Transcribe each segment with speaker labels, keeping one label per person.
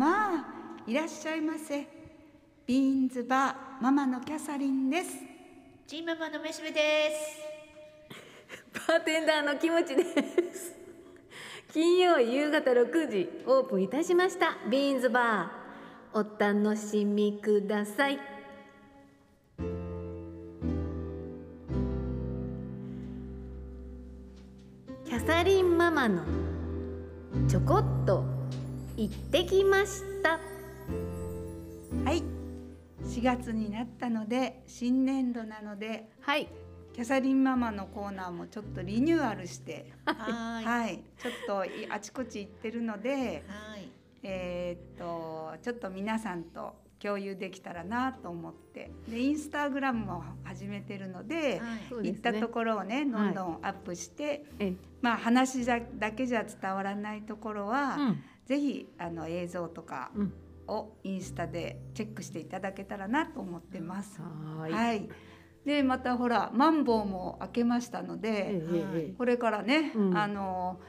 Speaker 1: まあいらっしゃいませ。ビーンズバーママのキャサリンです。
Speaker 2: チーママのめしべです。
Speaker 3: バーテンダーのキムチです。金曜夕方6時オープンいたしました。ビーンズバー。お楽しみください。キャサリンママのちょこっと行ってきました。
Speaker 1: はい。4月になったので新年度なので
Speaker 3: はい。
Speaker 1: キャサリンママのコーナーもちょっとリニューアルして
Speaker 2: はーい。
Speaker 1: はい。ちょっといあちこち行ってるので
Speaker 2: はい。
Speaker 1: えーっとちょっと皆さんと共有できたらなと思って。でインスタグラムも始めてるので、
Speaker 3: で
Speaker 1: 行ったところをねどんどんアップして、
Speaker 3: え
Speaker 1: まあ話だだけじゃ伝わらないところは、
Speaker 3: うん
Speaker 1: ぜひあの映像とか
Speaker 3: うん。
Speaker 1: をインスタでチェックしていただけたらなと思ってます。
Speaker 3: は
Speaker 1: はい、
Speaker 3: ーい。
Speaker 1: でまたほらマンボウも開けましたの
Speaker 3: え
Speaker 1: で、これからね、
Speaker 3: うん。
Speaker 1: あの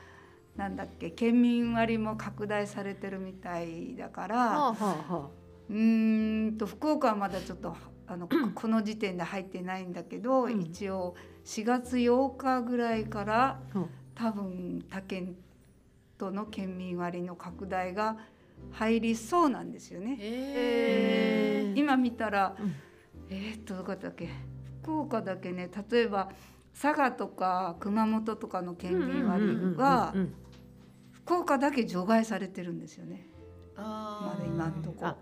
Speaker 1: なんだっけ県民割も拡大されてるみたいだから、
Speaker 3: はあはあは
Speaker 1: うーんと福岡はまだちょっとあの、この時点で入ってないんだけど、
Speaker 3: うん。
Speaker 1: 一応4月8日ぐらいから
Speaker 3: あは
Speaker 1: 多分他県との県民割の拡大が入りそうなんですよね。
Speaker 2: へー。
Speaker 1: 今見たら、
Speaker 3: うん。
Speaker 1: えーっとどこだっけ？福岡だけね。例えば佐賀とか熊本とかの県民割は福岡だけ除外されてるんですよね。まだ今んとこ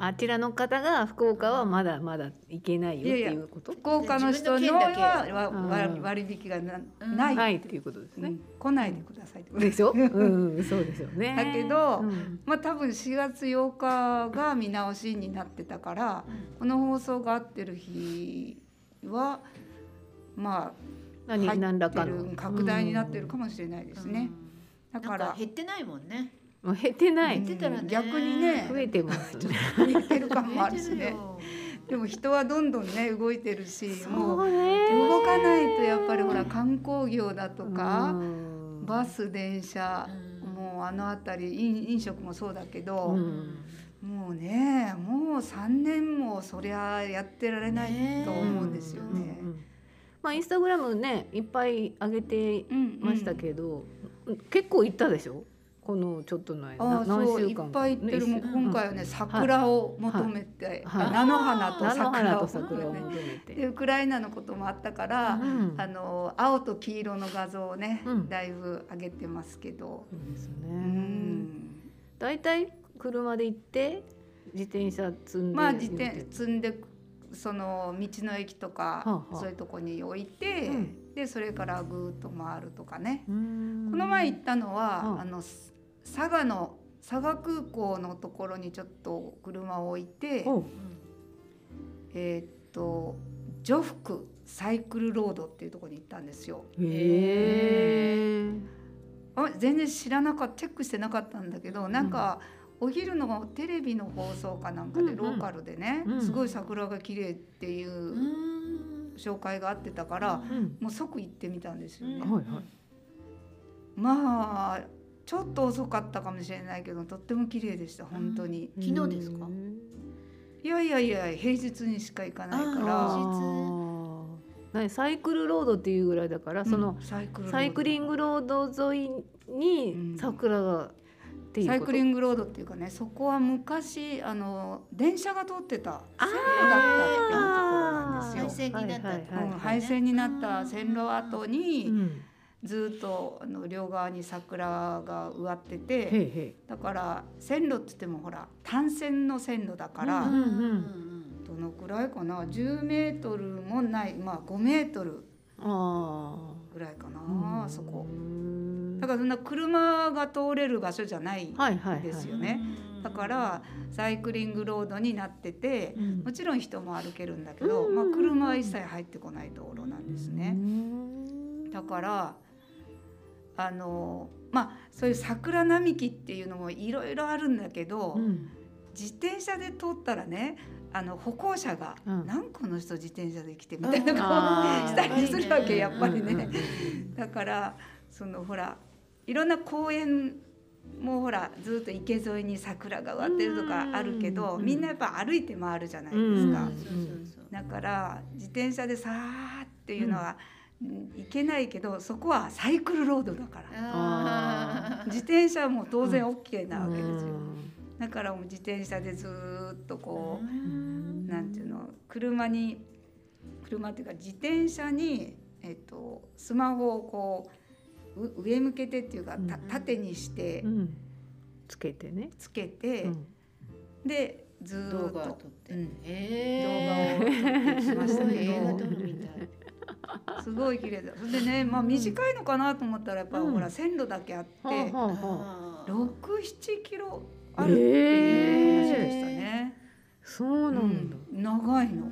Speaker 3: あ。あちらの方が福岡はまだまだ行けないよって
Speaker 1: いやいや
Speaker 3: いうこと？
Speaker 1: 福岡の人のは割引がな
Speaker 2: うん
Speaker 1: ない、
Speaker 3: ないっていうことですね。
Speaker 1: うん来ないでくださいってこと
Speaker 3: でしょ？うんうんそうですよね。
Speaker 1: だけど
Speaker 3: うん
Speaker 1: まあ多分4月8日が見直しになってたからこの放送が合ってる日はまあ入
Speaker 3: 何何
Speaker 1: って
Speaker 3: らかの
Speaker 1: る拡大になってるかもしれないですね。だから
Speaker 2: か減ってないもんね
Speaker 3: もう減ってない。
Speaker 1: うん
Speaker 2: 減ってたらね
Speaker 1: 逆にね
Speaker 3: 増えてます。
Speaker 1: 増えてる感もあるしね。でも人はどんどんね動いてるしもう。動かないとやっぱりほら観光業だとか
Speaker 3: うん
Speaker 1: バス電車
Speaker 2: うん
Speaker 1: もうあの辺り飲飲食もそうだけ
Speaker 3: う
Speaker 1: ど、
Speaker 3: ん
Speaker 1: もうねもう3年もそりゃやってられないと思うんですよ
Speaker 3: うん
Speaker 1: ね。
Speaker 3: うんまあインスタグラムねいっぱい上げて
Speaker 1: うん
Speaker 3: ましたけど、結構行ったでしょ？このちょっとの間何週間
Speaker 1: っぱい行ってるも今回はね桜を求めて、菜の花と桜を。求めて。で
Speaker 3: て。
Speaker 1: ウクライナのこともあったから、
Speaker 3: うん。
Speaker 1: あの青と黄色の画像をね、
Speaker 3: うん。
Speaker 1: だいぶ上げてますけど、
Speaker 3: だいたい車で行って自転車積んで。
Speaker 1: まあ自転積んでその道の駅とか、そういうとこに置いて、
Speaker 3: うん。
Speaker 1: でそれからぐーっと回るとかね、
Speaker 3: うん。
Speaker 1: この前行ったのは、
Speaker 3: うん
Speaker 1: あの佐賀の佐賀空港のところにちょっと車を置いて、えーっと女福サイクルロードっていうところに行ったんですよ。
Speaker 3: へえ。
Speaker 1: あ全然知らなかったチェックしてなかったんだけどなんかお昼のテレビの放送かなんか
Speaker 3: うんうん
Speaker 1: でローカルでね、
Speaker 3: うん
Speaker 1: すごい桜が綺麗っていううん紹介があってたから、
Speaker 3: うん。
Speaker 1: もう即行ってみたんですよね。
Speaker 3: はいはい
Speaker 1: まあちょっと遅かったかもしれないけどとっても綺麗でした本当に。
Speaker 2: 昨日ですか？
Speaker 3: うん。
Speaker 1: いやいやいや平日にしか行かないか
Speaker 2: あ
Speaker 1: ら。
Speaker 3: あー。何？サイクルロードっていうぐらいだから、その
Speaker 1: うんサイクルロード。
Speaker 3: サイクリングロード沿いに桜が、っていうこと？
Speaker 1: サイクリングロードっていうかねそこは昔あの電車が通ってた線路だったっていうところなんですよ。
Speaker 2: 廃。線になったね。
Speaker 1: 廃線になった線路跡
Speaker 3: う
Speaker 1: に
Speaker 3: ん、
Speaker 1: ずっとあの両側に桜が植わっててだから線路って言ってもほら単線の線路だから、どのくらいかな？10メートルもないまあ5メートル
Speaker 3: あ
Speaker 1: ぐらいか
Speaker 3: あ
Speaker 1: なそこ。
Speaker 3: うん。
Speaker 1: だからそんな車が通れる場所じゃないですよね。だからサイクリングロードになってて
Speaker 3: うん。
Speaker 1: もちろん人も歩けるんだけど、まあ、車は一切入ってこない道路なんですね。
Speaker 3: うん。
Speaker 1: だからあのまあそういう桜並木っていうのもいろいろあるんだけど、
Speaker 3: うん。
Speaker 1: 自転車で通ったらねあの歩行者が
Speaker 3: うん「
Speaker 1: 何この人自転車で来て」みたいな顔したりす。るわけやっぱり
Speaker 3: うんうん
Speaker 1: ね。だからそのほらいろんな公園もほららずっと池沿いに桜が植わってるとかあるけど
Speaker 3: うん
Speaker 1: みんなやっぱ歩いて回るじゃないですか。だから自転車でさーっていうのは、うんいけないけどそこはサイクルロードだから。自転車はもう当然 OK なわけですよ。
Speaker 3: うん。
Speaker 1: だからもう自転車でずーっとこう、
Speaker 2: うん。
Speaker 1: なんていうの車に車っていうか自転車に、えっと、スマホをこうう上向けてっていうか、た
Speaker 2: うん。
Speaker 1: 縦にして
Speaker 3: うん。つけてね。
Speaker 1: つけて、
Speaker 3: うん。
Speaker 1: でずっと。
Speaker 2: 画を撮って、
Speaker 1: うん。
Speaker 2: へ
Speaker 1: 動画を撮ってしましたけど。
Speaker 2: 映画撮るみたい
Speaker 1: すごい綺麗だでね、まあ、短いのかなと思ったらやっぱ、
Speaker 3: うん
Speaker 1: ほら線路だけあって、
Speaker 3: はあはあはあ
Speaker 2: あー
Speaker 1: 67キロあるっていう話でしたね。
Speaker 3: そうなんだ。
Speaker 1: うん長いの。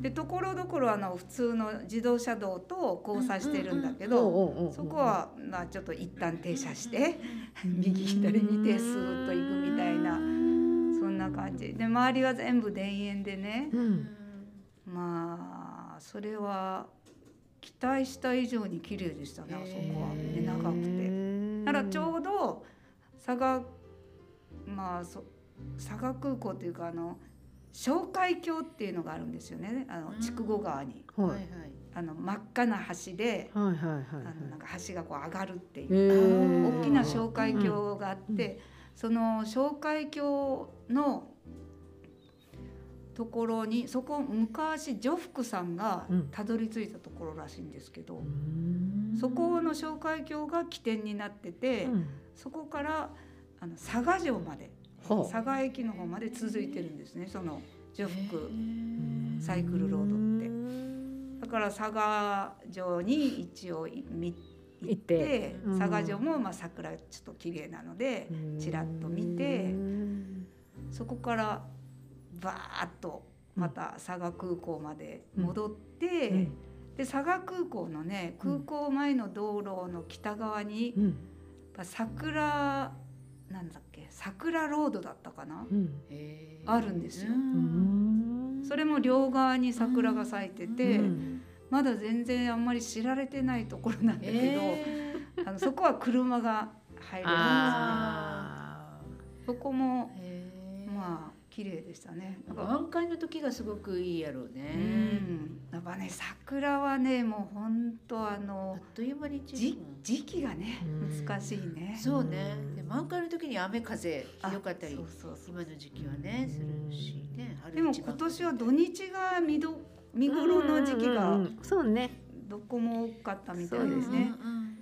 Speaker 1: でところどころあの普通の自動車道と交差してるんだけど、そこはまあちょっと一旦停車して右左見てスーッと行くみたいなそんな感じで周りは全部田園でね
Speaker 3: うん。
Speaker 1: まあそれは期待した以上に綺麗でしたねあそこは。
Speaker 2: へー。
Speaker 1: で長くて。だからちょうど佐賀まあそ佐賀空港っていうかあの紹介橋っていうのがあるんですよね。あの筑後川に。
Speaker 3: はい。
Speaker 2: はいはい。
Speaker 1: あの真っ赤な橋で
Speaker 3: はいはいはい
Speaker 1: あのなんか橋がこう上がるっていう。大きな紹介橋があって、その紹介橋のところにそこ昔ジョフクさんが
Speaker 3: うん。
Speaker 1: たどり着いたところらしいんですけど、
Speaker 3: うん。
Speaker 1: そこの紹介橋が起点になってて、
Speaker 3: うん。
Speaker 1: そこからあの佐賀城まで佐賀駅の方まで続いてるんですねそのジョフク。
Speaker 2: へ
Speaker 1: サイクルロードって。だから佐賀城に一応行っ
Speaker 3: て
Speaker 1: 佐賀城もまあ桜ちょっと綺麗なのでちらっと見て
Speaker 3: うん
Speaker 1: そこからバーッとまた佐賀空港まで戻って、
Speaker 3: うん。
Speaker 1: で佐賀空港のね空港前の道路の北側に桜なんだっけ桜ロードだったかな？
Speaker 3: うん。
Speaker 1: あるんですよ。それも両側に桜が咲いてて、
Speaker 3: うん。
Speaker 1: まだ全然あんまり知られてないところなんだけど、あのそこは車が入れるんですね。
Speaker 3: あ
Speaker 1: そこもまあ綺麗でしたね。なんか
Speaker 2: 満開の時がすごくいいやろう
Speaker 1: う
Speaker 2: ね。
Speaker 1: ん、やっぱね桜はねもう本当あ
Speaker 2: あ
Speaker 1: の
Speaker 2: っという間に
Speaker 1: 時期がね
Speaker 3: うん
Speaker 1: 難しいね。
Speaker 2: そうね。で満開の時に雨風
Speaker 1: あ
Speaker 2: ひどかったり今の時期はねするしね。春
Speaker 1: でも今年は土日が見ど見頃の時期
Speaker 3: うん
Speaker 1: が
Speaker 3: うんうんそうね
Speaker 1: どこも多かったみたいですね。
Speaker 2: うんうん
Speaker 1: いっ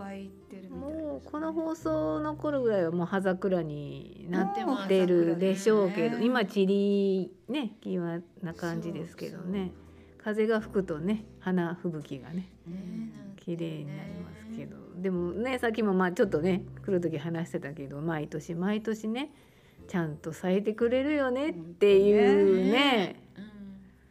Speaker 1: ぱい行ってるみたいね。
Speaker 3: もうこの放送の頃ぐらいはもう葉桜になってるでしょうけど、
Speaker 1: ね。
Speaker 3: 今チリね気はな感じですけどね。風が吹くとね花吹雪がね
Speaker 2: ね。
Speaker 3: 綺麗になりますけど、でもねさっきもまあちょっとね来る時話してたけど毎年毎年ねちゃんと咲いてくれるよねっていうね。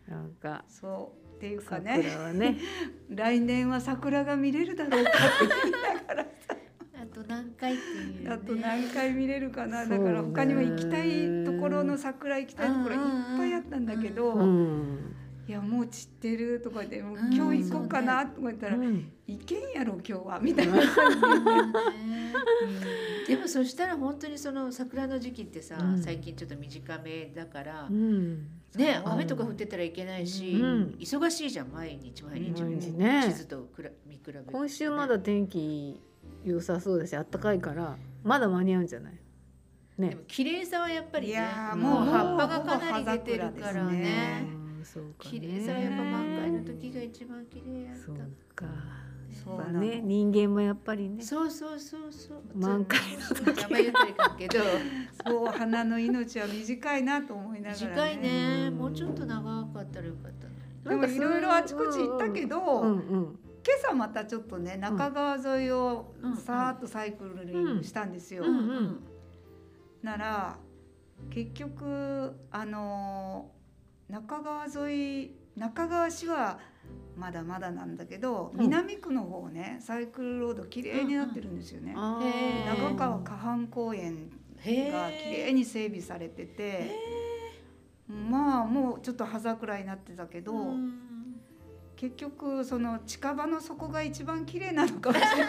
Speaker 2: うん。
Speaker 3: なんか。
Speaker 1: そうっていうか
Speaker 3: 桜
Speaker 1: ね
Speaker 3: はね。
Speaker 1: 来年は桜が見れるだろうかって言いながら
Speaker 2: あと何回っていうね。
Speaker 1: あと何回見れるかな、だから他にも行きたいところの桜行きたいところいっぱいあったんだけど、
Speaker 3: うん、
Speaker 1: いやもう散ってるとかでも今日行こうかなとか言ったら、
Speaker 3: うん。
Speaker 1: 行けんやろ今日はみたいな、
Speaker 2: ね でもそしたら本当にその桜の時期ってさ、
Speaker 3: うん。
Speaker 2: 最近ちょっと短めだから、
Speaker 3: うん
Speaker 2: ね雨とか降ってたらいけないし、
Speaker 3: うん。
Speaker 2: 忙しいじゃん毎日毎日。
Speaker 3: 毎
Speaker 2: も
Speaker 3: 日ね。
Speaker 2: 地図とくら見比べて。
Speaker 3: 今週まだ天気良さそうだし暖かいからまだ間に合うんじゃない？ね。
Speaker 2: でも綺麗さはやっぱり
Speaker 1: い
Speaker 2: ねもう葉っぱがかなり出てるからね。綺麗さはやっぱ満開の時が一番綺麗やった。
Speaker 3: そうか
Speaker 1: そう
Speaker 3: ね人間もやっぱりね。
Speaker 2: そうそうそうそう。
Speaker 3: 満開
Speaker 2: の時。言ったらいかんけど。
Speaker 1: そう花の命は短いなと思いながら、ね、
Speaker 2: 短いね。
Speaker 3: うん。
Speaker 2: もうちょっと長かったらよかった
Speaker 1: でもいろいろあちこち行ったけど、
Speaker 3: うんうん
Speaker 1: 今朝またちょっとね中川沿いを
Speaker 2: うん
Speaker 1: さーっとサイクルリングしたんですよ。
Speaker 3: うんうん。
Speaker 1: なら結局あの中川沿い中川市はまだまだなんだけど、
Speaker 3: うん。
Speaker 1: 南区の方ねサイクルロード綺麗になってるんですよね。長川河畔公園
Speaker 2: へ
Speaker 1: が綺麗に整備されてて、まあもうちょっと葉桜になってたけど、
Speaker 2: うん。
Speaker 1: 結局その近場の底が一番綺麗なのかもしれない。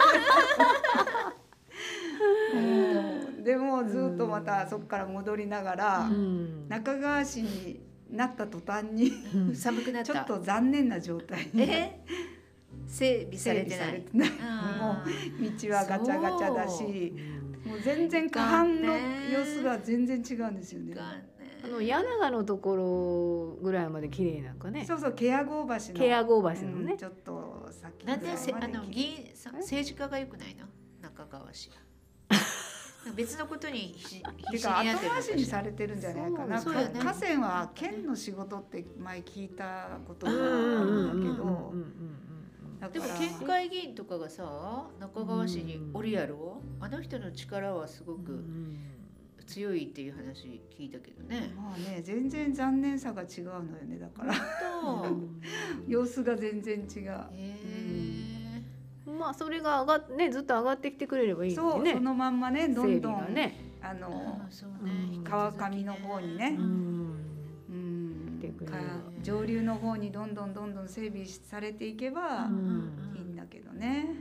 Speaker 1: うん。でもずっとまたそこから戻りながら、
Speaker 3: うん。
Speaker 1: 中川市になった途端に
Speaker 3: うん。
Speaker 2: 寒くなった。
Speaker 1: ちょっと残念な状態に
Speaker 2: え？整備さ
Speaker 1: 整備
Speaker 2: れてない。
Speaker 1: されてない。
Speaker 2: あー。
Speaker 1: 道はガチャガチャだしもう全然下半の様子が全然違うんですよね。
Speaker 3: あの柳川のところぐらいまで綺麗なんかね。
Speaker 1: そうそうケア郷橋の。
Speaker 3: ケア郷橋のね。
Speaker 1: うんちょっと先
Speaker 2: なんでせあの
Speaker 1: ぎ
Speaker 2: 議員さ政治家が良くないの？中川氏が別のことに必死になって
Speaker 1: 後回しにされてるんじゃないかな。
Speaker 2: そうそうよね
Speaker 1: 河川は県の仕事って前聞いたことがあ
Speaker 3: うんうんうんうん
Speaker 1: るんだけど
Speaker 2: でも県会議員とかがさ中川氏におるやろ？あの人の力はすご
Speaker 3: うんう
Speaker 2: く
Speaker 3: ん
Speaker 2: 強いっていう話聞いたけどね。
Speaker 1: まあね全然残念さが違うのよねだから
Speaker 2: 本
Speaker 1: 様子が全然違う。
Speaker 2: え。
Speaker 3: まあそれが上がっねずっと上がってきてくれればいいの
Speaker 1: そう、
Speaker 3: にね。
Speaker 1: そのまんまねどんどん、
Speaker 3: ね。
Speaker 1: あの
Speaker 2: ね。
Speaker 3: うん。
Speaker 1: 川上の方にね。
Speaker 3: う、ん。
Speaker 1: 上流の方にどんどんどんどん整備されていけば
Speaker 3: うん。
Speaker 1: いいんだけどね。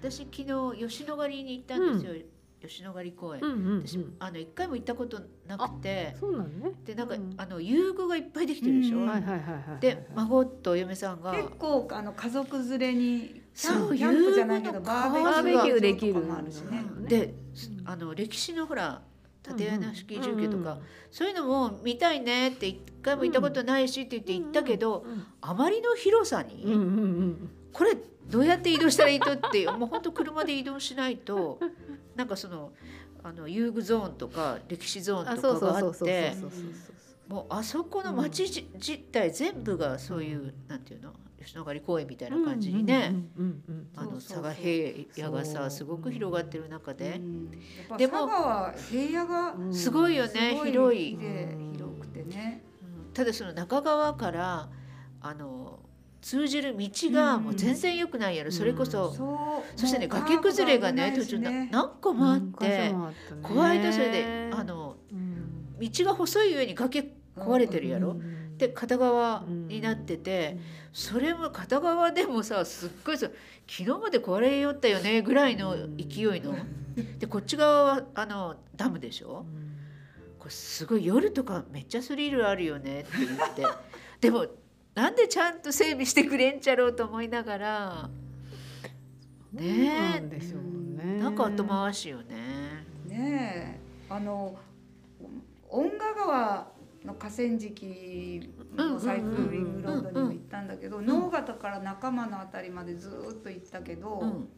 Speaker 2: 私昨日吉野ヶ里に行ったんですよ。吉野ヶ里公園。
Speaker 3: うんうんうん。
Speaker 2: 私あの一回も行ったことなくて、
Speaker 3: そうなのね。
Speaker 2: でなんか、
Speaker 3: うん
Speaker 2: あの遊具がいっぱいできてるでしょ。
Speaker 1: うん。
Speaker 3: はいはいはいはい。
Speaker 2: で孫と嫁さんが。
Speaker 1: 結構あの家族連れにキャ
Speaker 2: そう
Speaker 1: ンキャンプじゃないけどバーベ
Speaker 3: キューできる
Speaker 1: もあるしね。
Speaker 3: うん。
Speaker 2: で、
Speaker 3: うん
Speaker 2: あの歴史のほら竪穴式住居とか、
Speaker 3: うん
Speaker 2: そういうのも見たいねって一回も行ったことないしって言って行ったけど、
Speaker 3: うん
Speaker 2: あまりの広さに、
Speaker 3: うんうんうん。
Speaker 2: これどうやって移動したらいいとって もう本当車で移動しないとなんかそのあの遊具ゾーンとか歴史ゾーンとかがあってもうあそこの町じ、自体全部がそういうなんていうの吉野ヶ里公園みたいな感じにね、佐賀平野がさすごく広がってる中で、
Speaker 1: うん。
Speaker 2: でも
Speaker 1: 佐賀は平野が
Speaker 3: うん。
Speaker 2: すごいよ
Speaker 1: す
Speaker 2: ね
Speaker 1: ご
Speaker 2: 広い。
Speaker 1: 広くてね。
Speaker 2: うん。ただその中川からあの通じる道がもう全然良くないやろ、それこそ、
Speaker 1: そ
Speaker 2: してね崖崩れがね途中何個もあっ
Speaker 3: 何
Speaker 2: て怖いとそれであの
Speaker 3: うん。
Speaker 2: 道が細い上に崖壊れてるやろ、
Speaker 3: うん
Speaker 2: で片側になってて、それも片側でもさすっごいさ昨日まで壊れよったよねぐらいの勢いの。でこっち側はあのダムでしょ？これすごい夜とかめっちゃスリルあるよねって言ってでもなんでちゃんと整備してくれんちゃろうと思いながら
Speaker 3: うん
Speaker 2: ねえ
Speaker 3: なん
Speaker 2: か後回しよね。
Speaker 1: ねえあの恩賀川の河川敷のサイクリングロードにも行ったんだけど能形から仲間のあたりまでずーっと行ったけど、
Speaker 2: うん、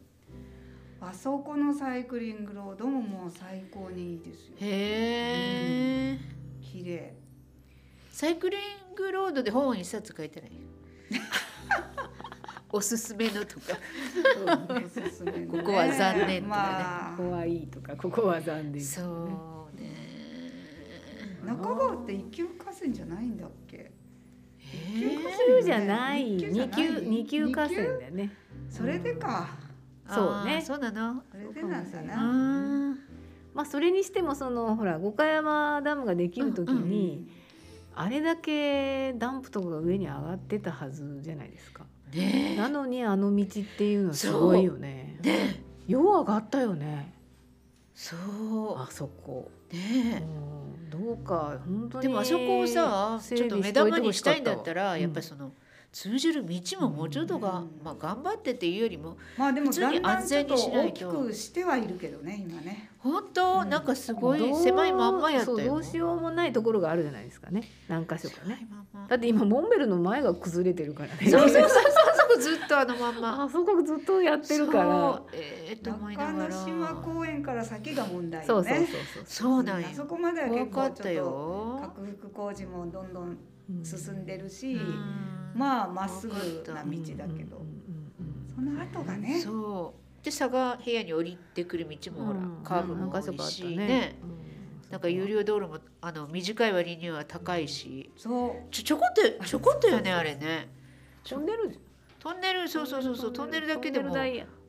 Speaker 1: あそこのサイクリングロードももう最高にいいですよ。
Speaker 2: へえ、
Speaker 1: 綺麗。
Speaker 2: サイクリングロードで本を一冊書いたらい？おすすめのとか。
Speaker 1: おすすめのね。
Speaker 2: ここは残念とかね。
Speaker 1: まあ。
Speaker 3: ここはいいとかここは残念
Speaker 2: そう。ね
Speaker 1: 中川って一級河川じゃないんだっけ？
Speaker 2: へ
Speaker 1: 一級河
Speaker 2: え
Speaker 1: 川
Speaker 3: 級じゃない。二級二級河川だよね。
Speaker 1: それでか。
Speaker 3: そうね。
Speaker 2: そうなの？
Speaker 1: それでなんだ
Speaker 2: あ
Speaker 1: な
Speaker 2: ー。
Speaker 3: まあそれにしてもそのほら五箇山ダムができる時に、あれだけダンプとかが上に上がってたはずじゃないですか。
Speaker 2: ね
Speaker 3: なのにあの道っていうのはすごいよね。
Speaker 2: え。ねえ。
Speaker 3: よう上がったよね。
Speaker 2: そう。
Speaker 3: あそこ。
Speaker 2: ね
Speaker 3: うんどうか本当に。
Speaker 2: えでもあそこをさちょっと目玉にしたいんだったら
Speaker 3: うん
Speaker 2: やっぱりその通じる道ももうちょっとが、
Speaker 1: うん
Speaker 2: まあ、頑張ってっていうよりも
Speaker 1: まあでも
Speaker 2: 普通に安全にしな
Speaker 1: 大き
Speaker 2: いと
Speaker 1: くしてはいるけどね今ね
Speaker 2: 本当、
Speaker 1: うん
Speaker 2: なんかすごい狭いまんまやったよ。
Speaker 3: そうどうしようもないところがあるじゃないですかね。何箇所かね。
Speaker 2: ま
Speaker 3: だって今モンベルの前が崩れてるからね。
Speaker 2: そうそうそうそうそうずっとあのまんま。
Speaker 3: あそこずっとやってるから
Speaker 2: そう。ええと思いな
Speaker 1: 中
Speaker 2: がら。
Speaker 1: 之島公園から先が問題
Speaker 3: そうそう
Speaker 1: よね
Speaker 3: そう
Speaker 2: そうなんよ
Speaker 1: あ。そこまでは結
Speaker 2: 怖かった
Speaker 1: 構ちょっ。拡幅工事もどんどん
Speaker 3: そう。
Speaker 1: 進んでるし、
Speaker 2: うん
Speaker 1: まあまっすぐな道だけど、
Speaker 3: うんうんうんうん
Speaker 1: その後がね
Speaker 2: そう。で佐賀部屋に降りてくる道もほら、
Speaker 3: うん
Speaker 2: カーブも多いしね。
Speaker 3: うん
Speaker 2: なんか有料道路もあの短い割には高いし、
Speaker 1: そう
Speaker 2: ちょちょこっとちょこっとよねあれね。
Speaker 3: トンネル
Speaker 2: トンネルそうそうそうそうトンネルだけでも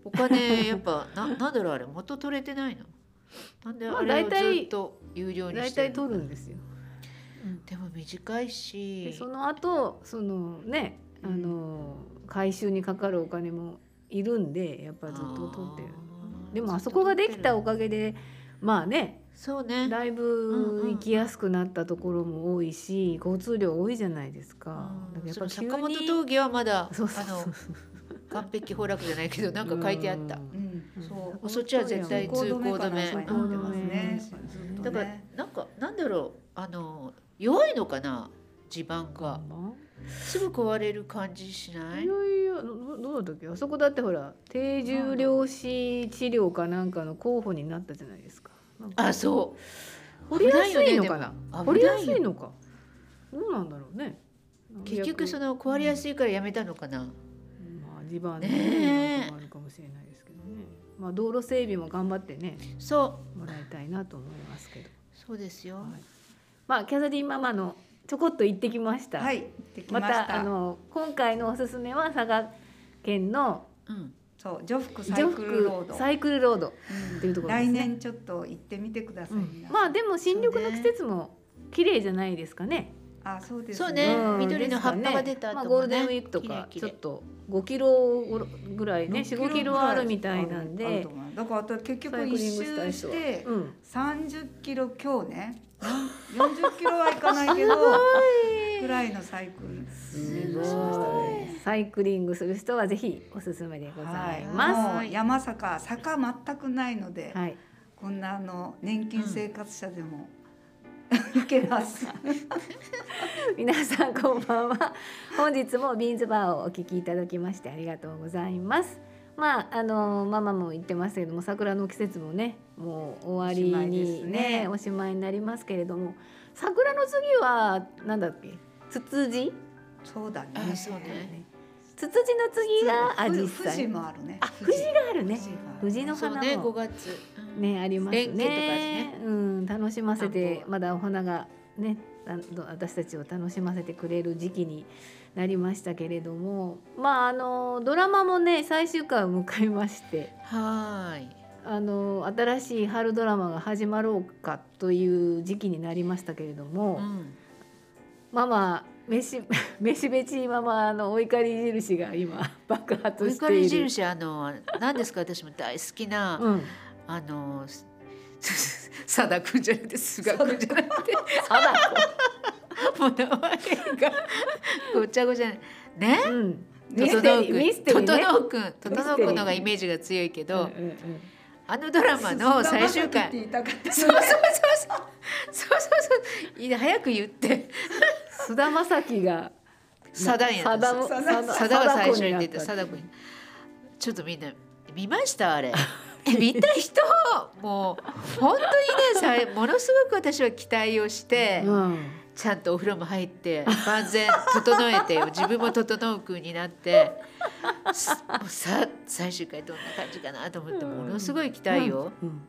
Speaker 2: お金やっぱな なんだろうあれ元取れてないの？なんで
Speaker 3: まあ
Speaker 2: あれをずっと有料に
Speaker 3: 大
Speaker 2: してるの？
Speaker 3: 体取るんですよ。
Speaker 2: でも短いし
Speaker 3: でその後そのねあの回収にかかるお金もいるんでやっぱずっと取ってる。でもあそこができたおかげでまあね
Speaker 2: そうね。
Speaker 3: だいぶ行きやすくなったところも多いし、交通量多いじゃないですか。だからやっぱ
Speaker 2: 坂本峠はまだ
Speaker 3: そうそう
Speaker 2: あの完璧崩落じゃないけどなんか書いてあった。
Speaker 1: うん、そう。
Speaker 2: そっちは絶対通行止め。だから
Speaker 1: ね。
Speaker 2: なんかなんだろうあの弱いのかな地盤が。すぐ壊れる感じしない？
Speaker 3: いやいやどどうだったっけ？あそこだってほら低重量子治療かなんかの候補になったじゃないですか
Speaker 2: あそう。
Speaker 3: 掘りやすいのかな
Speaker 2: 危ないよねでも。
Speaker 3: 掘りやすいのか。どうなんだろうね。
Speaker 2: 結局その壊れやすいからやめたのかな、
Speaker 3: まあ地盤の
Speaker 2: ね
Speaker 3: あるかもしれないですけどね。まあ道路整備も頑張ってね
Speaker 2: そう。
Speaker 3: もらいたいなと思いますけど。
Speaker 2: そうですよ、
Speaker 3: はい。まあキャサディンママのちょこっと行ってきました。
Speaker 1: はい、
Speaker 3: ま。
Speaker 1: た
Speaker 3: あの今回のおすすめは佐賀県の
Speaker 2: うん、
Speaker 1: そう、ジョフクサイ
Speaker 3: ジ
Speaker 1: クルロード。
Speaker 3: サイクルロード。
Speaker 1: うん
Speaker 3: っていうところですね。
Speaker 1: 来年ちょっと行ってみてください。皆さん。
Speaker 3: まあでも新緑の季節も綺麗じゃないですかね。
Speaker 1: あ、そうです
Speaker 2: そうね。
Speaker 3: うん。
Speaker 2: 緑の葉っぱが出た後もね
Speaker 3: まあゴールデンウィークとかちょっと5キロぐらいね4、
Speaker 1: 6
Speaker 3: 5キロあるみたいなんで。
Speaker 1: だから私結局一
Speaker 3: ングしたい人は
Speaker 1: 周して
Speaker 3: うん、
Speaker 1: 30キロ今日ね、40キロはいかないけど、ぐらいのサイクル。
Speaker 3: すご
Speaker 1: しましたね。
Speaker 3: い。サイクリングする人はぜひおすすめでござ
Speaker 1: はいい、
Speaker 3: ま
Speaker 1: もう山坂坂全くないので、
Speaker 3: す。はい。
Speaker 1: こんなあの年金生活者でも、行けます。
Speaker 3: 皆さんこんばんは本日もビーンズバーをお聞きいただきましてありがとうございますまああのママも言ってますけれども桜の季節もねもう終わりに
Speaker 1: ね
Speaker 3: ねおしまいになりますけれども桜の次はなんだっけ？ツツジ？
Speaker 1: そうだね。
Speaker 2: あそうね
Speaker 3: ツツジの次がアジサイ
Speaker 1: 富士もあるね。
Speaker 3: あ富士があるね。
Speaker 1: 富士が
Speaker 3: 富士の花も。
Speaker 2: 5月、うん
Speaker 3: ねありますね。
Speaker 2: 連携とかです
Speaker 3: うん楽しませてまだお花がねあの私たちを楽しませてくれる時期になりましたけれども。まああのドラマもね最終回を迎えまして。
Speaker 2: はーい。
Speaker 3: あの新しい春ドラマが始まろうかという時期になりましたけれども、
Speaker 2: うん。
Speaker 3: ママ飯 飯べちママのお怒り印が今 爆
Speaker 2: お
Speaker 3: 発し
Speaker 2: 怒り
Speaker 3: ている。
Speaker 2: 印あの何ですか？私も大好きな、
Speaker 3: うん、
Speaker 2: あのさだくんじゃなくて菅くんじゃなくて。もう名前がごちゃごちゃねね？
Speaker 3: うん、ミステリーミステリーね。
Speaker 2: 整くん。整くんの方がイメージが強いけど、
Speaker 3: うんうんうん
Speaker 2: あのドラマの最終回。
Speaker 1: って言いたかった。
Speaker 2: そうそうそうそうそう。そうそういいね早く言って。
Speaker 3: 菅田将暉が
Speaker 2: さだんや
Speaker 3: さだ
Speaker 2: さ
Speaker 3: さだ
Speaker 2: さだが最初に出て
Speaker 3: さ
Speaker 2: さだくんちょっとみんな見ましたあれ。え見た人？もう本当にねさものすごく私は期待をして、
Speaker 3: うん
Speaker 2: ちゃんとお風呂も入って万全整えてよ自分も整う風になってすもうさ最終回どんな感じかなと思ってものすごい期待を
Speaker 3: うん。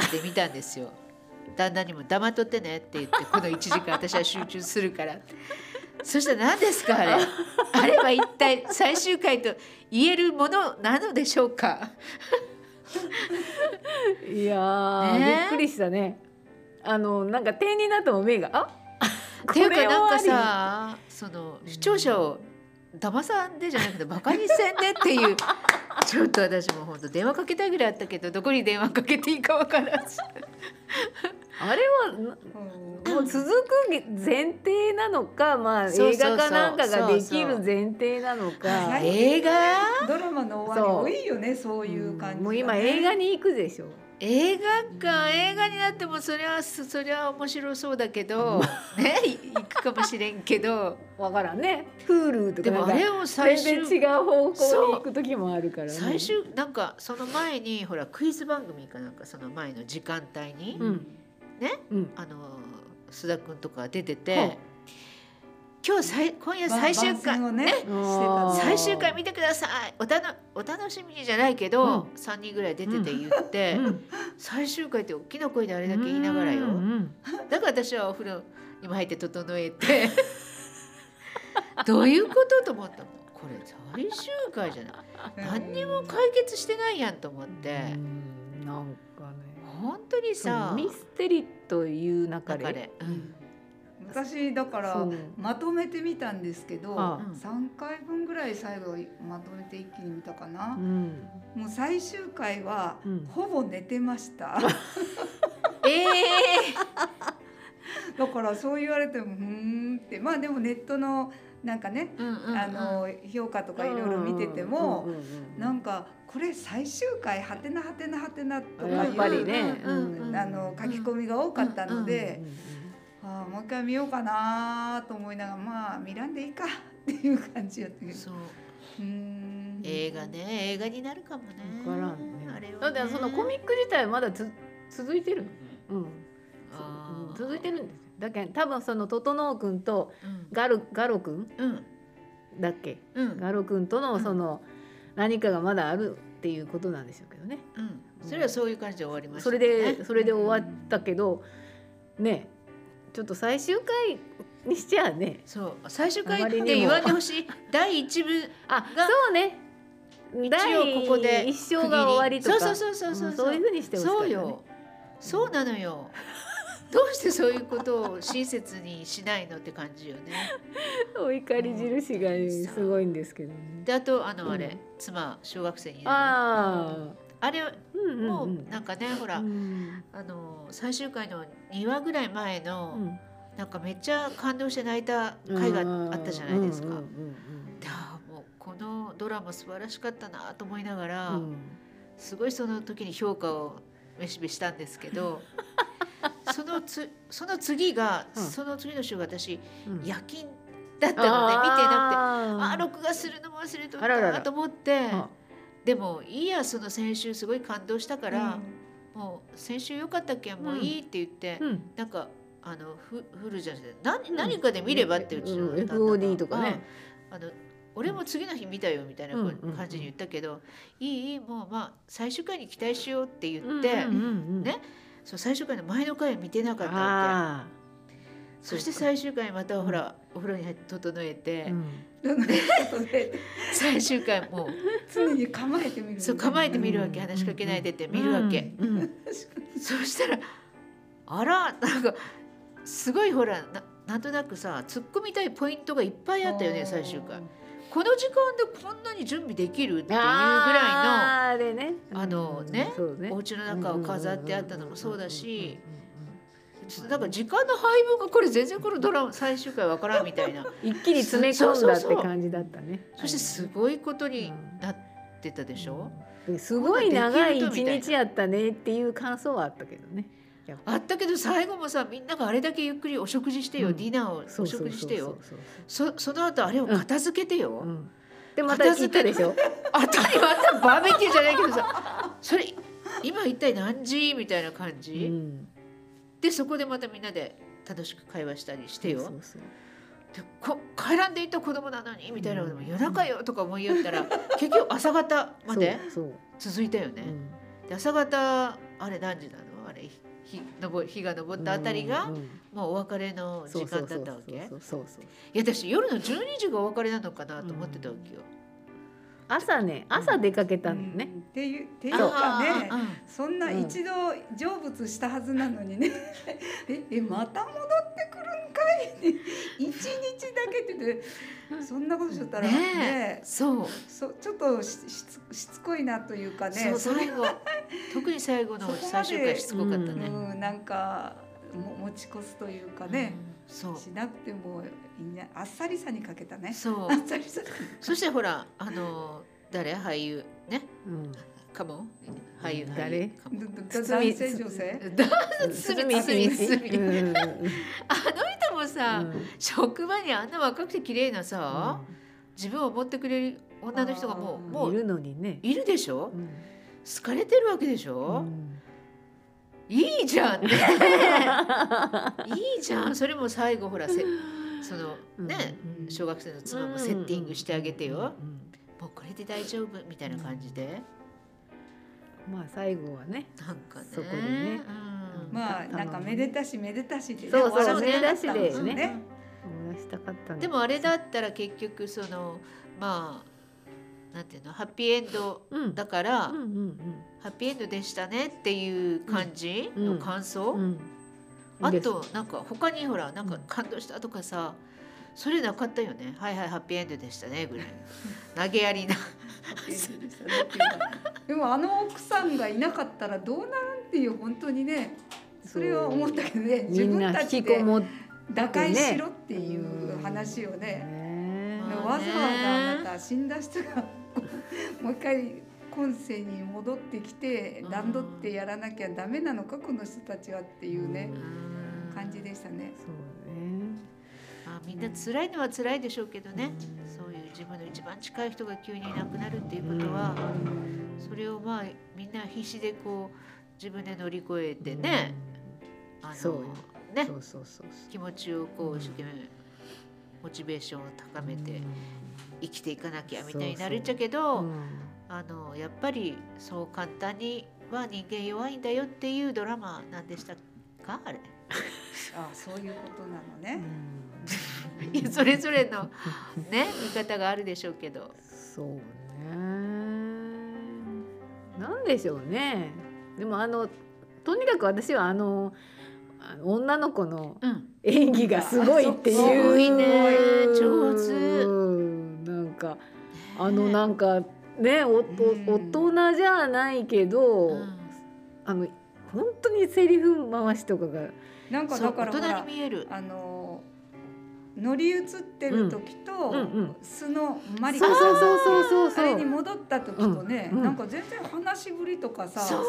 Speaker 2: してみたんですよ。旦那にも黙っとってねって言ってこの1時間私は集中するから。そしたら何ですかあれ？あれは一体最終回と言えるものなのでしょうか？
Speaker 3: いやー、
Speaker 2: ね
Speaker 3: びっくりしたねあのなんか点になっても目があ？
Speaker 2: っていうかなんかさその視聴者を騙さんでじゃなくてバカにせんでっていう ちょっと私も本当電話かけたいぐらいあったけどどこに電話かけていいかわからず。
Speaker 3: りあれはなもう続く前提なのかまあ映画かなんかができる前提なのか。
Speaker 1: はい。
Speaker 2: 映画？
Speaker 1: ドラマの終わり多いよね、そう。いう感じがね、
Speaker 3: もう今映画に行くでしょ。
Speaker 2: 映画か。映画になってもそれはそそれは面白そうだけどねい行くかもしれんけど。
Speaker 3: わからんね。Hulu と
Speaker 2: で
Speaker 3: かなんか
Speaker 2: もあれを最
Speaker 3: 全
Speaker 2: 終
Speaker 3: 然違う方向に行く時もあるからね。
Speaker 2: 最終なんかその前にほらクイズ番組かなんかその前の時間帯に、
Speaker 3: うん
Speaker 2: ね
Speaker 3: うん。
Speaker 2: あの須田君とか出て
Speaker 3: は
Speaker 2: て今日最今夜最終回
Speaker 1: ねしてた
Speaker 3: あ
Speaker 1: の。
Speaker 3: ー
Speaker 2: 最終回見てください。おたのお楽しみにじゃないけど、
Speaker 3: うん。
Speaker 2: 3人ぐらい出てて言って、
Speaker 3: うん。
Speaker 2: 最終回って大きな声であれだけ言いながらよ、だから私はお風呂にも入って整えてどういうことと思ったの？これ最終回じゃない。何にも解決してないやんと思って、
Speaker 3: うん。なん
Speaker 2: 本当にさ
Speaker 3: ミステリという中で、
Speaker 2: うん、
Speaker 1: 私だからまとめてみたんですけど
Speaker 3: あ
Speaker 1: 3回分ぐらい最後まとめて一気に見たかな、
Speaker 3: うん、
Speaker 1: もう最終回は、ほぼ寝てました。えー、だからそう言われてもうんって。まあでもネットのなんかね、
Speaker 2: うんうんうん。
Speaker 1: あの評価とかいろいろ見てても、
Speaker 3: うんうんうん
Speaker 1: なんかこれ最終回はてなはてなはてなとかいう
Speaker 3: やっぱりね。
Speaker 2: うんうんうん
Speaker 1: あの書き込みが多かったので、
Speaker 3: うんうん
Speaker 1: ああもう一回見ようかなと思いながらまあ見らんでいいかっていう感じやったけど。
Speaker 2: そう。
Speaker 1: ん。
Speaker 2: 映画ね映画になるかもね。
Speaker 3: わからんね。
Speaker 2: あれはね。
Speaker 3: だってそのコミック自体はまだつ続いてるの？うん。続いてるんです。よだけど多分その整君と
Speaker 2: うん。
Speaker 3: ガルガロ君
Speaker 2: うん。
Speaker 3: だっけ？
Speaker 2: うん。
Speaker 3: ガロ君とのその何かがまだあるっていうことなんでしょうけどね。
Speaker 2: うん。それはそういう感じで終わりました
Speaker 3: それ
Speaker 2: ね
Speaker 3: でそれで終わったけどねちょっと最終回にしちゃあね。
Speaker 2: そう。最終回って言わんでほしい。第一部
Speaker 3: あ
Speaker 2: が
Speaker 3: そうね。
Speaker 2: 一応ここで
Speaker 3: 第一章が終わりとか。
Speaker 2: そうそうそうそうそう。
Speaker 3: うんそういうふうにしてほしかったね。
Speaker 2: そうよ。そうなのよどうしてそういうことを親切にしないのって感じよね。
Speaker 3: お怒り印がすごいんですけどね。
Speaker 2: であとあのあれ、
Speaker 3: うん。
Speaker 2: 妻小学生になる
Speaker 3: あ
Speaker 2: あれ
Speaker 3: あうんうん。
Speaker 2: も
Speaker 3: う
Speaker 2: うんなんかねほら、
Speaker 3: うん。
Speaker 2: あの最終回の2話ぐらい前の、
Speaker 3: うん。
Speaker 2: なんかめっちゃ感動して泣いた回があったじゃないですか。でもうこのドラマ素晴らしかったなと思いながら、すごいその時に評価をめしべしたんですけど そのつその次が、
Speaker 3: うん。
Speaker 2: その次の週私
Speaker 3: うん。
Speaker 2: 夜勤だったので見てなくて。あ
Speaker 3: あ
Speaker 2: ー録画するのも忘れとったと思って。
Speaker 3: あ
Speaker 2: でもいいやその先週すごい感動したから、
Speaker 1: うん。
Speaker 2: もう先週よかったっけんもういいって言って、
Speaker 3: うん。なん
Speaker 2: かあのフフルじゃなくて何何かで見ればってうちの
Speaker 3: うん。FOD とかね。
Speaker 2: ああの俺も次の日見たよみたいな感じに言ったけど、いいいいもうまあ最終回に期待しようって言って、ねそう最終回の前の回は見てなかったわ
Speaker 3: あ
Speaker 2: けそして最終回またほら、お風呂に入って整えて、最終回もう。
Speaker 1: 常に構えてみる。
Speaker 2: そう構えてみるわけ、
Speaker 3: うん
Speaker 2: 話しかけないでって見るわけ、
Speaker 3: うんうん
Speaker 2: そしたらあらなんかすごいほらななんとなくさ突っ込みたいポイントがいっぱいあったよね最終回この時間でこんなに準備できるっていうぐら
Speaker 3: あーあれね。
Speaker 2: あのね
Speaker 3: うんね
Speaker 2: いのお家の中を飾ってあったのもそうだしだから時間の配分がこれ全然このドラマ最終回わからんみたいな。
Speaker 3: 一気に詰め込んだって感じだったね。
Speaker 2: そしてすごいことになってたでしょ、
Speaker 3: すごい長い一日やったねっていう感想はあったけどね
Speaker 2: あったけど最後もさみんながあれだけゆっくりお食事してよ、
Speaker 3: うん。
Speaker 2: ディナーをお食事してよ。
Speaker 3: そ
Speaker 2: の後あれを片付けてよ、
Speaker 3: うん。でまた聞いたでしょ。
Speaker 2: あたりまたバーベキューじゃないけどさ それ今一体何時みたいな感
Speaker 3: う
Speaker 2: じ、
Speaker 3: ん。
Speaker 2: でそこでまたみんなで楽しく会話したりしてよ。
Speaker 3: そうそう
Speaker 2: でこ帰らんでいった子供なのにみたいなのも夜中よとか思いよったら 結局朝方まで続いたよね。
Speaker 3: うん。
Speaker 2: で朝方あれ何時なの？あれ日昇日が昇ったあたりが
Speaker 3: うんうん
Speaker 2: もうお別れの時間だったわけ？いや
Speaker 3: そうそうそうそう
Speaker 2: 私夜の12時がお別れなのかなと思ってたわけよ。
Speaker 3: 朝ね朝出かけたの
Speaker 1: うん
Speaker 3: ね、
Speaker 1: っていうっていうかねそんな一度成仏したはずなのにねええまた戻って 一日だけって言ってそんなことしとったら
Speaker 2: ね
Speaker 1: ね
Speaker 2: え。そう。
Speaker 1: そちょっとししつしつこいなというかね。
Speaker 2: そう最後。特に最後の最終回しつこかったね。
Speaker 1: うん、なんかも持ち越すというかね、
Speaker 2: うんそう。
Speaker 1: しなくてもいいんじゃあっさりさにかけたね。
Speaker 2: そう。
Speaker 1: あっさりさ
Speaker 2: そしてほらあの誰？俳優？ね？
Speaker 3: うん。
Speaker 2: カモン俳優。
Speaker 3: 誰？
Speaker 1: 男性女性？
Speaker 2: あの人もさ、
Speaker 3: うん。
Speaker 2: 職場にあんな若くて綺麗なさ、自分を思ってくれる女の人がもうも
Speaker 3: いうるのにね、
Speaker 2: いるでしょ？
Speaker 3: うん。
Speaker 2: 好かれてるわけでし
Speaker 3: う
Speaker 2: ょ、
Speaker 3: ん。
Speaker 2: いいじゃんね いいじゃん。それも最後ほらせそのね、
Speaker 3: うん。
Speaker 2: 小学生の妻もセッティングしてあげてよ、
Speaker 3: うん。
Speaker 2: もうこれで大丈夫みたいな感じで、
Speaker 3: まあ最後はね。
Speaker 2: なんかね。
Speaker 3: そこでね。
Speaker 2: うん
Speaker 1: まあなんかめでたしめでたしでね
Speaker 3: そうそうめでたしで
Speaker 1: ね。
Speaker 3: 終わらしたかったん
Speaker 2: でもあれだったら結局そのまあなんていうのハッピーエンド
Speaker 3: うん。
Speaker 2: だから、
Speaker 3: うんうん
Speaker 2: ハッピーエンドでしたねっていう感じの感想、
Speaker 3: うん。うん
Speaker 2: あとなんか他にほらなんか感動したとかさそれなかったよね。はいはいハッピーエンドでしたねぐらい 投げやりな。
Speaker 1: でもあの奥さんがいなかったらどうなるんっていう本当にねそれは思ったけどね自
Speaker 3: みん
Speaker 1: 分
Speaker 3: な引
Speaker 1: たちで
Speaker 3: きこもって
Speaker 1: 打開しろっていう話をねわざわざあなた死んだ人がもう一回今世に戻ってきて段取ってやらなきゃダメなのかこの人たちはっていうね
Speaker 2: うん。
Speaker 1: 感じでしたね。
Speaker 3: そうね。
Speaker 2: まあ、みんな辛いのは辛いでしょうけどね、そういう自分の一番近い人が急にいなくなるっていうことは、それをまあみんな必死でこう自分で乗り越えてね、あの
Speaker 3: そうよ。
Speaker 2: ね。
Speaker 3: そうそうそう
Speaker 2: 気持ちをこう一生懸命モチベーションを高めて生きていかなきゃみたいになるっちゃけど、
Speaker 3: うん。
Speaker 2: あのやっぱりそう簡単には人間弱いんだよっていうドラマなんでしたかあれ？
Speaker 1: あそういうことなのね。
Speaker 2: いやそれぞれのね見方があるでしょうけど。
Speaker 3: そうね。なんでしょうね。でもあのとにかく私はあのあの女の子の
Speaker 2: うん。
Speaker 3: 演技がすごいっていう。
Speaker 2: すごいね。上手。
Speaker 3: うんなんかあのなんかねおと
Speaker 1: うん。
Speaker 3: 大人じゃないけど、
Speaker 2: うん。
Speaker 3: あの本当にセリフ回しとかが
Speaker 1: なんかだからほら
Speaker 2: 人に見える。
Speaker 1: あの乗り移ってる時と、
Speaker 3: うんうん
Speaker 1: 素のマリカさん
Speaker 3: そうそうそうそう
Speaker 1: あれに戻った時とね、
Speaker 3: うんうん。
Speaker 1: なんか全然話しぶりとかさな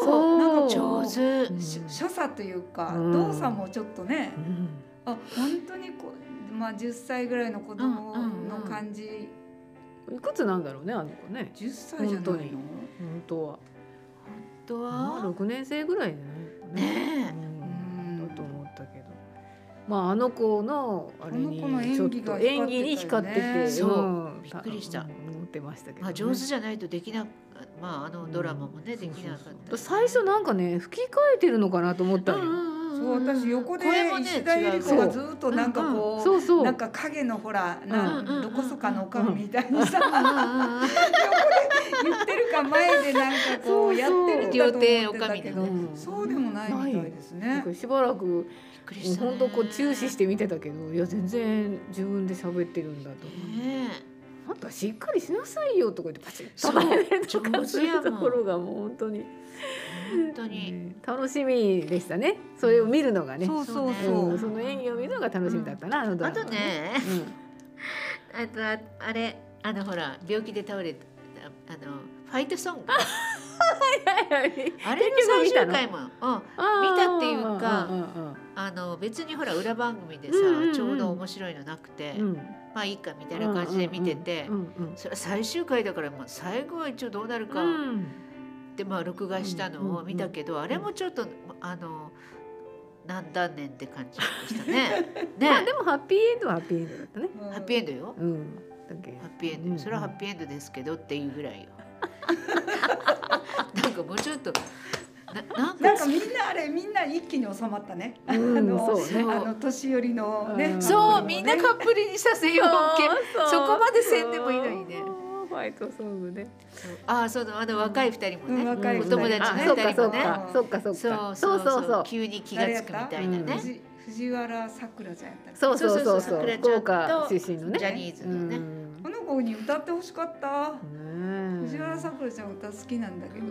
Speaker 1: んか
Speaker 2: 上手。
Speaker 1: 所作というか、
Speaker 3: うん。
Speaker 1: 動作もちょっとね
Speaker 3: うん。
Speaker 1: あ本当にこう、まあ、10歳ぐらいの子供
Speaker 2: うんうん
Speaker 1: の
Speaker 2: うん。
Speaker 1: 感じ、
Speaker 3: いくつなんだろうねあの子ね。
Speaker 1: 10歳じゃないの？
Speaker 3: 本当に。本当は。
Speaker 2: と
Speaker 3: まあ
Speaker 2: は
Speaker 3: 6年生ぐらいじゃない
Speaker 2: ね
Speaker 3: まああの子のあれに
Speaker 1: あの子の演
Speaker 3: ちょっと演技に光ってて、
Speaker 1: 光って
Speaker 2: たよね
Speaker 3: うん。
Speaker 2: びっくりした。
Speaker 3: うん思ってましたけど、ね、
Speaker 2: まあ上手じゃないとできなまああのドラマもねできなかった。
Speaker 3: 最初なんかね吹き替えてるのかなと思ったの。よ、
Speaker 1: そう私横で石田ゆり子がずっとなんかこう、
Speaker 3: そうそう。
Speaker 1: なんか影のほらな、
Speaker 2: うんうん
Speaker 1: どこそかのおかみみたいにさ、
Speaker 2: うんうんうんうん。
Speaker 1: 言ってるか前でなんかこ
Speaker 3: そうう
Speaker 1: やってるんだと思ってたけど、そうでもないみたいですね。
Speaker 3: しばらく
Speaker 2: くりしたね。
Speaker 3: 本当こう注視して見てたけどいや全然自分で喋ってるんだと。思って。
Speaker 2: ね
Speaker 3: あんたしっかりしなさいよとか言ってパチッと
Speaker 2: そう
Speaker 3: 叩いてとかするところがもう本当に、
Speaker 2: 本当に。
Speaker 3: ね楽しみでしたね。それを見るのがね。
Speaker 1: そうそう
Speaker 3: う
Speaker 1: そう。
Speaker 3: んその演技を見るのが楽しみだったな、あのドラ
Speaker 2: あ
Speaker 3: マは
Speaker 2: とね。
Speaker 3: うん。
Speaker 2: あとああれあのほら病気で倒れたあのファイトソングあれの最終回も、うん、
Speaker 3: あ
Speaker 2: 見たっていうかあの別にほら裏番組でさ、ちょうど面白いのなくて、まあいいかみたいな感じで見てて、それは最終回だからもう最後は一応どうなるか。
Speaker 3: うん。
Speaker 2: ってまあ録画したのを見たけど、あれもちょっとあの何断念って感じでしたね。ね。
Speaker 3: まあでもハッピーエンドはハッピーエンドだったね。
Speaker 2: ハッピーエンドよ。
Speaker 3: うん。
Speaker 2: ハッピーエンド、
Speaker 3: うん
Speaker 2: それはハッピーエンドですけどっていうぐらいよ。なんかもうちょっとななんか
Speaker 1: なんかみんなあれみんな一気に収まったね。あ
Speaker 3: うん
Speaker 1: の
Speaker 3: そうね。
Speaker 1: あの年寄りのね。
Speaker 3: うん。
Speaker 2: そうみんなカップルにさせようけ
Speaker 3: そう。
Speaker 2: そこまでせんでもいいのにね。
Speaker 3: そう。ファイトソングね。
Speaker 2: ああそうだあの若い二人もね、
Speaker 1: うん若い
Speaker 2: お
Speaker 1: 二人。
Speaker 2: 友達
Speaker 3: あ
Speaker 2: ね。
Speaker 3: そうかそう
Speaker 2: 二人もね
Speaker 3: かそうか。そう
Speaker 2: そう
Speaker 3: か
Speaker 2: そうそう
Speaker 3: そう。
Speaker 2: 急に気がつくみたいなね、
Speaker 1: 藤藤原さくらちゃんやったっけ？
Speaker 3: そうそうそう
Speaker 2: そう。
Speaker 3: 福岡出身のね。
Speaker 2: ジャニーズのね。
Speaker 3: うん。
Speaker 1: この子に歌ってほしかった。
Speaker 3: ね
Speaker 1: 藤原さくらちゃん歌好きなんだけど、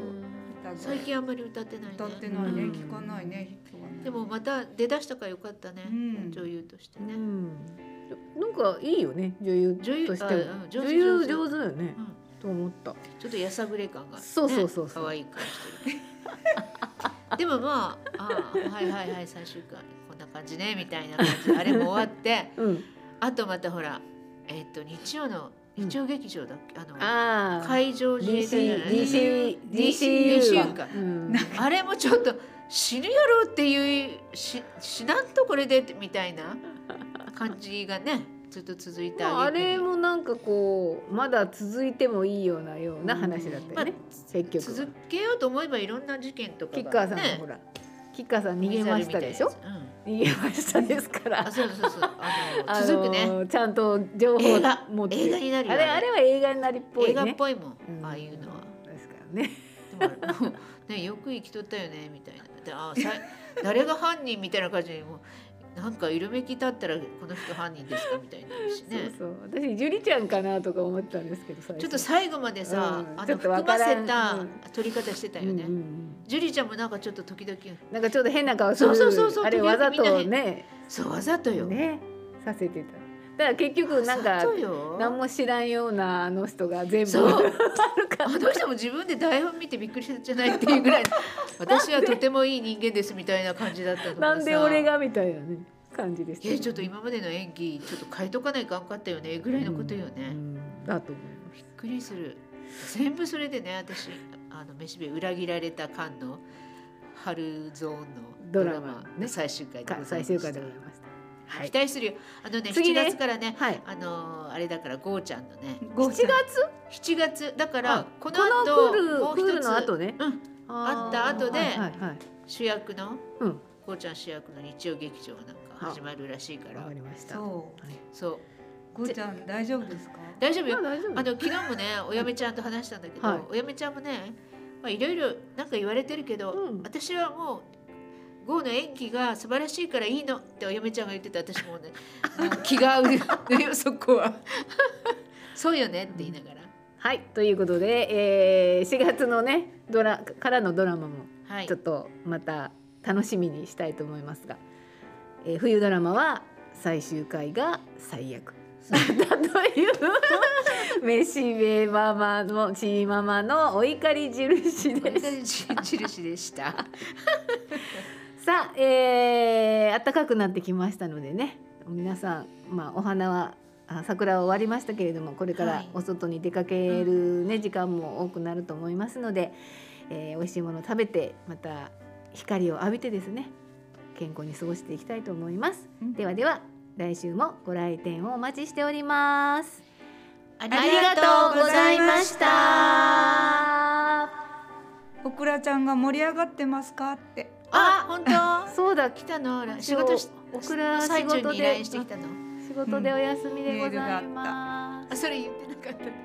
Speaker 2: 最近あんまり歌ってないね。
Speaker 1: 歌ってないね、
Speaker 3: うん。
Speaker 1: 聞かないねヒットがない。
Speaker 2: でもまた出だしたからよかったね、
Speaker 1: うん。
Speaker 2: 女優としてね、
Speaker 3: うん。なんかいいよね女優
Speaker 2: 女優
Speaker 3: 女優
Speaker 2: 上手
Speaker 3: だよね。
Speaker 2: うん。
Speaker 3: と思った。
Speaker 2: ちょっとやさぐれ感が、ね、
Speaker 3: そうそうそうそう。
Speaker 2: 可愛い感じ でもまああーはいはいはい最終回感じねみたいな感じ。であれも終わって。
Speaker 3: うん。
Speaker 2: あとまたほらえっ、と日曜の日曜劇場だっけ、あの
Speaker 3: ああ
Speaker 2: 海上自衛隊じゃない
Speaker 3: DC
Speaker 2: DCU か
Speaker 3: うん。
Speaker 2: あれもちょっと死ぬやろっていうし死なんとこれでみたいな感じがねずっと続いて
Speaker 3: まああれもなんかこうまだ続いてもいいようなような話だったよね。結局
Speaker 2: 続けようと思えばいろんな事件とか
Speaker 3: キッカーさんほらキッカーさん逃げましたでしょ？
Speaker 2: 見ざるみたいなやつ
Speaker 3: 逃げましたですから。
Speaker 2: そうそうそう。あ
Speaker 3: あ
Speaker 2: の続くね。
Speaker 3: のちゃんと情報
Speaker 2: 映画。
Speaker 3: 持って。
Speaker 2: 映画になるよ
Speaker 3: あれあれは映画になりっぽいね。
Speaker 2: 映画っぽいもん、
Speaker 3: うん。
Speaker 2: ああいうのは。
Speaker 3: ですからね。
Speaker 2: ねよく生きとったよねみたいな。であさい誰が犯人みたいな感じでもうなんか色めき立ったらこの人犯人ですかみたいになるしね。
Speaker 3: そう私ジュリちゃんかなとか思ったんですけど
Speaker 2: ちょっと最後までさ、あの
Speaker 3: うんちょっとわ
Speaker 2: 含ませた
Speaker 3: うん。
Speaker 2: 取り方してたよね、
Speaker 3: うんうんうん。
Speaker 2: ジュリちゃんもなんかちょっと時々。
Speaker 3: なんかちょっと変な顔する。
Speaker 2: そうそうそうそう。
Speaker 3: あれわざとね。
Speaker 2: そうわざとよ、
Speaker 3: ね。させてただから結局なんか何も知らんようなあの人が全部あ
Speaker 2: の人も自分で台本見てびっくりしたんじゃないっていうぐらい 私はとてもいい人間ですみたいな感じだったの
Speaker 3: なんで俺がみたいなね感じでした
Speaker 2: いやちょっと今までの演技ちょっと変えとかないかんかったよねぐらいのことよね、
Speaker 3: だと思いま
Speaker 2: びっくりする。全部それでね私あの飯部裏切られた間の春ゾーンのドラマの最終回でございました
Speaker 3: はい。
Speaker 2: 期待するよ。あのね7
Speaker 3: 次ね。
Speaker 2: 月からね
Speaker 3: はい。
Speaker 2: あのあれだからゴーちゃんのね
Speaker 3: 7
Speaker 1: ゴーちゃん
Speaker 3: 月。
Speaker 2: 7月。だから
Speaker 3: あ
Speaker 2: この
Speaker 3: こ
Speaker 2: 後
Speaker 3: のクール
Speaker 2: もう一つ
Speaker 3: の後ね。
Speaker 2: うん。あった後で
Speaker 3: はいはいはい。
Speaker 2: 主役の
Speaker 3: うん。
Speaker 2: ゴーちゃん主役の日曜劇場がなんか始まるらしいから。
Speaker 3: わかりました。
Speaker 1: そう。
Speaker 3: はい。
Speaker 2: そう。
Speaker 1: ゴーちゃん大丈夫ですか？
Speaker 2: 大丈夫よ。
Speaker 3: あ
Speaker 2: の昨日もねお嫁ちゃんと話したんだけど、
Speaker 3: はい。
Speaker 2: お嫁ちゃんもねまあいろいろなんか言われてるけど、
Speaker 3: うん。
Speaker 2: 私はもうゴーの演技が素晴らしいからいいのってお嫁ちゃんが言ってて私もね 気が合うのよそこは。そうよねって言いながら。
Speaker 3: はいということで、えー、4月のねドラからのドラマも
Speaker 2: はい。
Speaker 3: ちょっとまた楽しみにしたいと思いますが、えー冬ドラマは最終回が最悪。だという。めしべママのちーママのお怒り印
Speaker 2: お
Speaker 3: です。
Speaker 2: 印印でした
Speaker 3: さあ、えー、暖かくなってきましたのでね皆さん、まあ、お花はあ桜は終わりましたけれどもこれか
Speaker 2: はい
Speaker 3: らお外に出かける、ね時間も多くなると思いますので、えー、美味しいものを食べてまた光を浴びてですね健康に過ごしていきたいと思います。
Speaker 1: うん
Speaker 3: ではでは来週もご来店をお待ちしております。
Speaker 2: あ
Speaker 3: ありがとうございました。
Speaker 1: オクラちゃんが盛り上がってますかって
Speaker 2: あ本当？
Speaker 3: そうだ。
Speaker 2: 来たの？仕事し
Speaker 3: オクラ仕事で仕事でお休みでございます。
Speaker 2: あそれ言ってなかっ
Speaker 3: た。